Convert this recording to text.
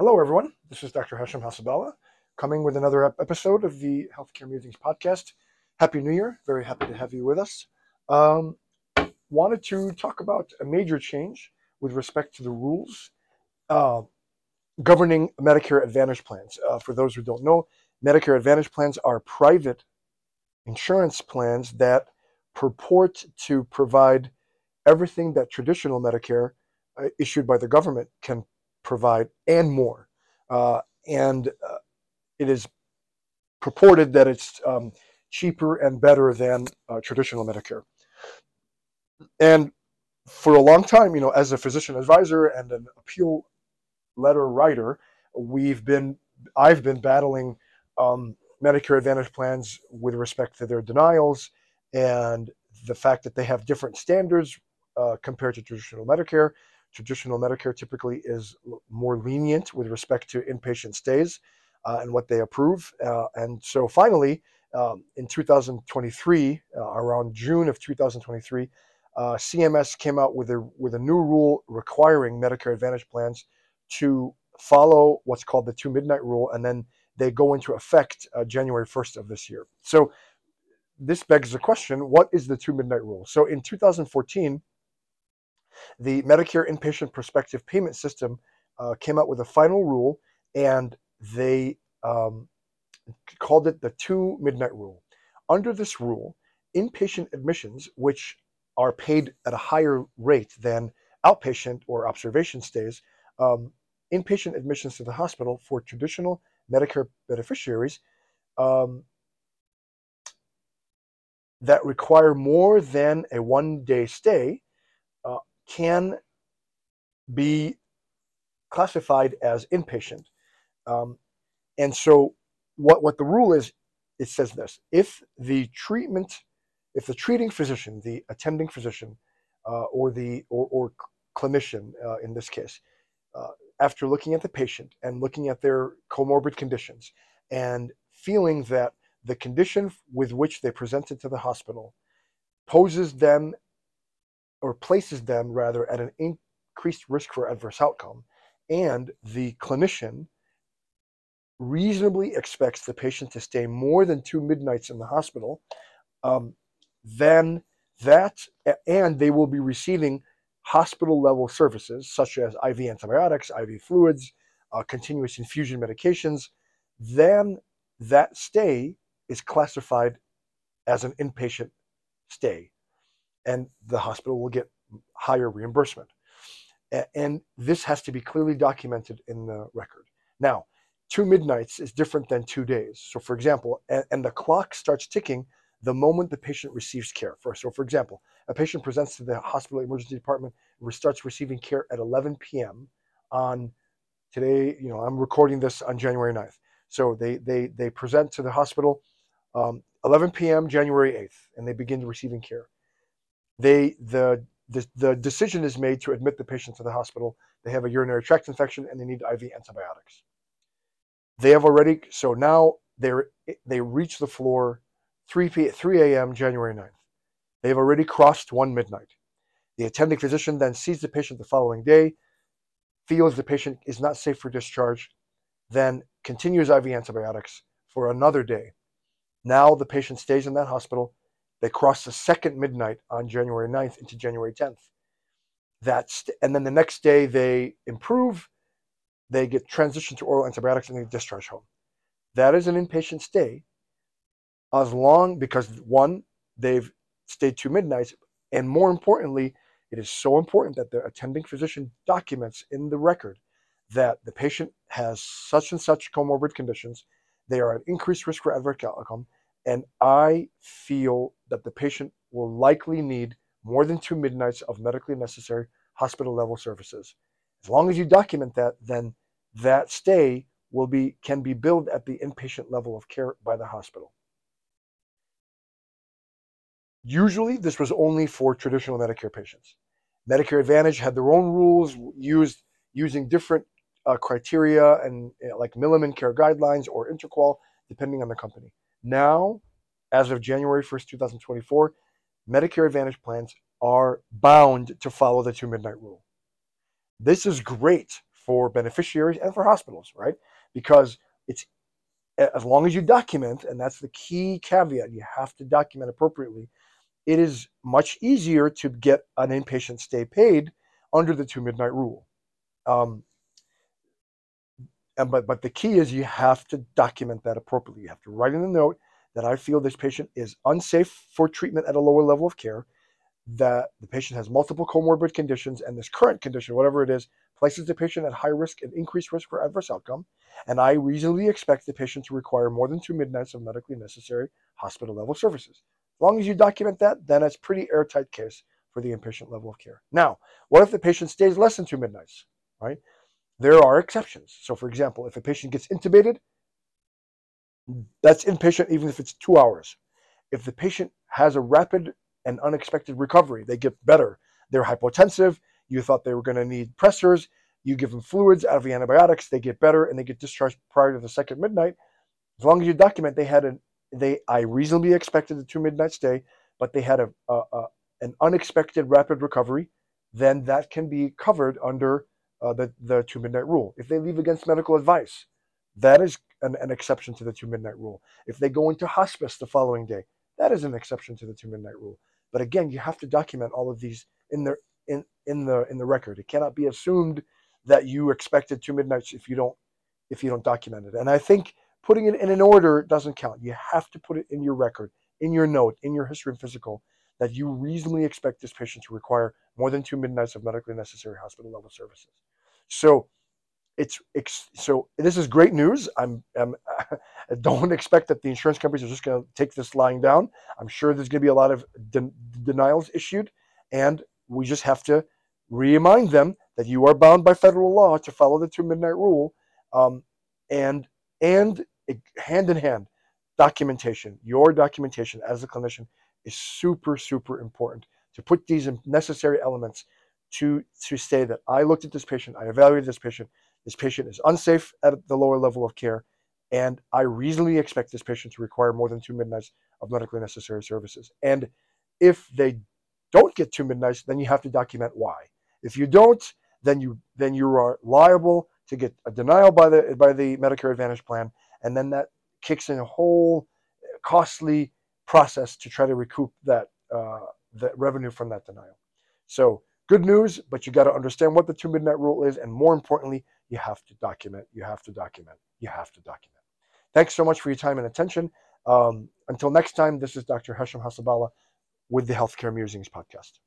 Hello, everyone. This is Dr. Hesham Hassaballa coming with another episode of the Healthcare Musings podcast. Happy New Year. Very happy to have you with us. Um, wanted to talk about a major change with respect to the rules uh, governing Medicare Advantage plans. Uh, for those who don't know, Medicare Advantage plans are private insurance plans that purport to provide everything that traditional Medicare uh, issued by the government can provide and more. Uh, and uh, it is purported that it's um, cheaper and better than uh, traditional Medicare. And for a long time, you know, as a physician advisor and an appeal letter writer, we've been I've been battling um, Medicare Advantage plans with respect to their denials and the fact that they have different standards uh, compared to traditional Medicare. Traditional Medicare typically is more lenient with respect to inpatient stays uh, and what they approve. Uh, and so finally, um, in 2023, uh, around June of 2023, uh, CMS came out with a with a new rule requiring Medicare Advantage plans to follow what's called the two midnight rule, and then they go into effect uh, January 1st of this year. So this begs the question: What is the two midnight rule? So in 2014, the Medicare Inpatient Prospective Payment System uh, came out with a final rule, and they um, called it the two midnight rule. Under this rule, inpatient admissions, which are paid at a higher rate than outpatient or observation stays, um, inpatient admissions to the hospital for traditional Medicare beneficiaries um, that require more than a one day stay uh, can be classified as inpatient. Um, and so, what, what the rule is, it says this if the treatment, if the treating physician, the attending physician, uh, or the or, or clinician uh, in this case, uh, after looking at the patient and looking at their comorbid conditions and feeling that the condition with which they presented to the hospital poses them or places them rather at an increased risk for adverse outcome. And the clinician reasonably expects the patient to stay more than two midnights in the hospital um, then that and they will be receiving hospital level services such as IV antibiotics, IV fluids, uh, continuous infusion medications, then that stay is classified as an inpatient stay, and the hospital will get higher reimbursement. And this has to be clearly documented in the record. Now, two midnights is different than two days. So, for example, and, the clock starts ticking the moment the patient receives care. So, for example, a patient presents to the hospital emergency department, and starts receiving care at 11 p.m. on today. You know, I'm recording this on January 9th. So they they they present to the hospital um, 11 p.m. January 8th, and they begin receiving care. They the, the the decision is made to admit the patient to the hospital. They have a urinary tract infection and they need IV antibiotics. They have already so now they're they reach the floor 3 p 3 a.m. January 9th. They have already crossed one midnight. The attending physician then sees the patient the following day, feels the patient is not safe for discharge, then continues IV antibiotics for another day. Now the patient stays in that hospital. They cross the second midnight on January 9th into January 10th. That's and then the next day they improve, they get transitioned to oral antibiotics and they discharge home. That is an inpatient stay as long because one, they've stayed two midnights, and more importantly, it is so important that the attending physician documents in the record that the patient has such and such comorbid conditions, they are at increased risk for adverse outcome, and I feel that the patient will likely need more than two midnights of medically necessary hospital level services. As long as you document that, then that stay will be can be billed at the inpatient level of care by the hospital. Usually, this was only for traditional Medicare patients. Medicare Advantage had their own rules used using different uh, criteria and you know, like Milliman Care Guidelines or InterQual, depending on the company. Now, as of January 1st, 2024, Medicare Advantage plans are bound to follow the two midnight rule. This is great for beneficiaries and for hospitals, right? Because it's as long as you document, and that's the key caveat, you have to document appropriately. It is much easier to get an inpatient stay paid under the two midnight rule. Um, and but but the key is you have to document that appropriately. You have to write in the note that I feel this patient is unsafe for treatment at a lower level of care, that the patient has multiple comorbid conditions, and this current condition, whatever it is, places the patient at high risk and increased risk for adverse outcome. And I reasonably expect the patient to require more than two midnights of medically necessary hospital level services. As long as you document that, then it's pretty airtight case for the inpatient level of care. Now, what if the patient stays less than two midnights, right? There are exceptions. So, for example, if a patient gets intubated, that's inpatient even if it's two hours. If the patient has a rapid and unexpected recovery, they get better. They're hypotensive. You thought they were going to need pressors. You give them fluids, out IV antibiotics. They get better and they get discharged prior to the second midnight. As long as you document they had an they I reasonably expected the two midnight stay, but they had a, a, a an unexpected rapid recovery, then that can be covered under uh, the the two midnight rule. If they leave against medical advice, that is an, an exception to the two midnight rule. If they go into hospice the following day, that is an exception to the two midnight rule. But again, you have to document all of these in the in in the in the record. It cannot be assumed that you expected two midnights if you don't if you don't document it. And I think putting it in an order doesn't count. You have to put it in your record, in your note, in your history and physical that you reasonably expect this patient to require more than two midnights of medically necessary hospital level services. So it's so this is great news. I'm, I'm don't expect that the insurance companies are just going to take this lying down. I'm sure there's going to be a lot of de- denials issued, and we just have to remind them that you are bound by federal law to follow the two midnight rule, um, and and hand in hand, documentation. Your documentation as a clinician is super super important to put these necessary elements to to say that I looked at this patient, I evaluated this patient this patient is unsafe at the lower level of care, and I reasonably expect this patient to require more than two midnights of medically necessary services. And if they don't get two midnights, then you have to document why. If you don't, then you then you are liable to get a denial by the by the Medicare Advantage plan, and then that kicks in a whole costly process to try to recoup that uh, that revenue from that denial. So good news, but you got to understand what the two midnight rule is, and more importantly, you have to document, you have to document, you have to document. Thanks so much for your time and attention. Um, until next time, this is Dr. Hesham Hassaballa with the Healthcare Musings podcast.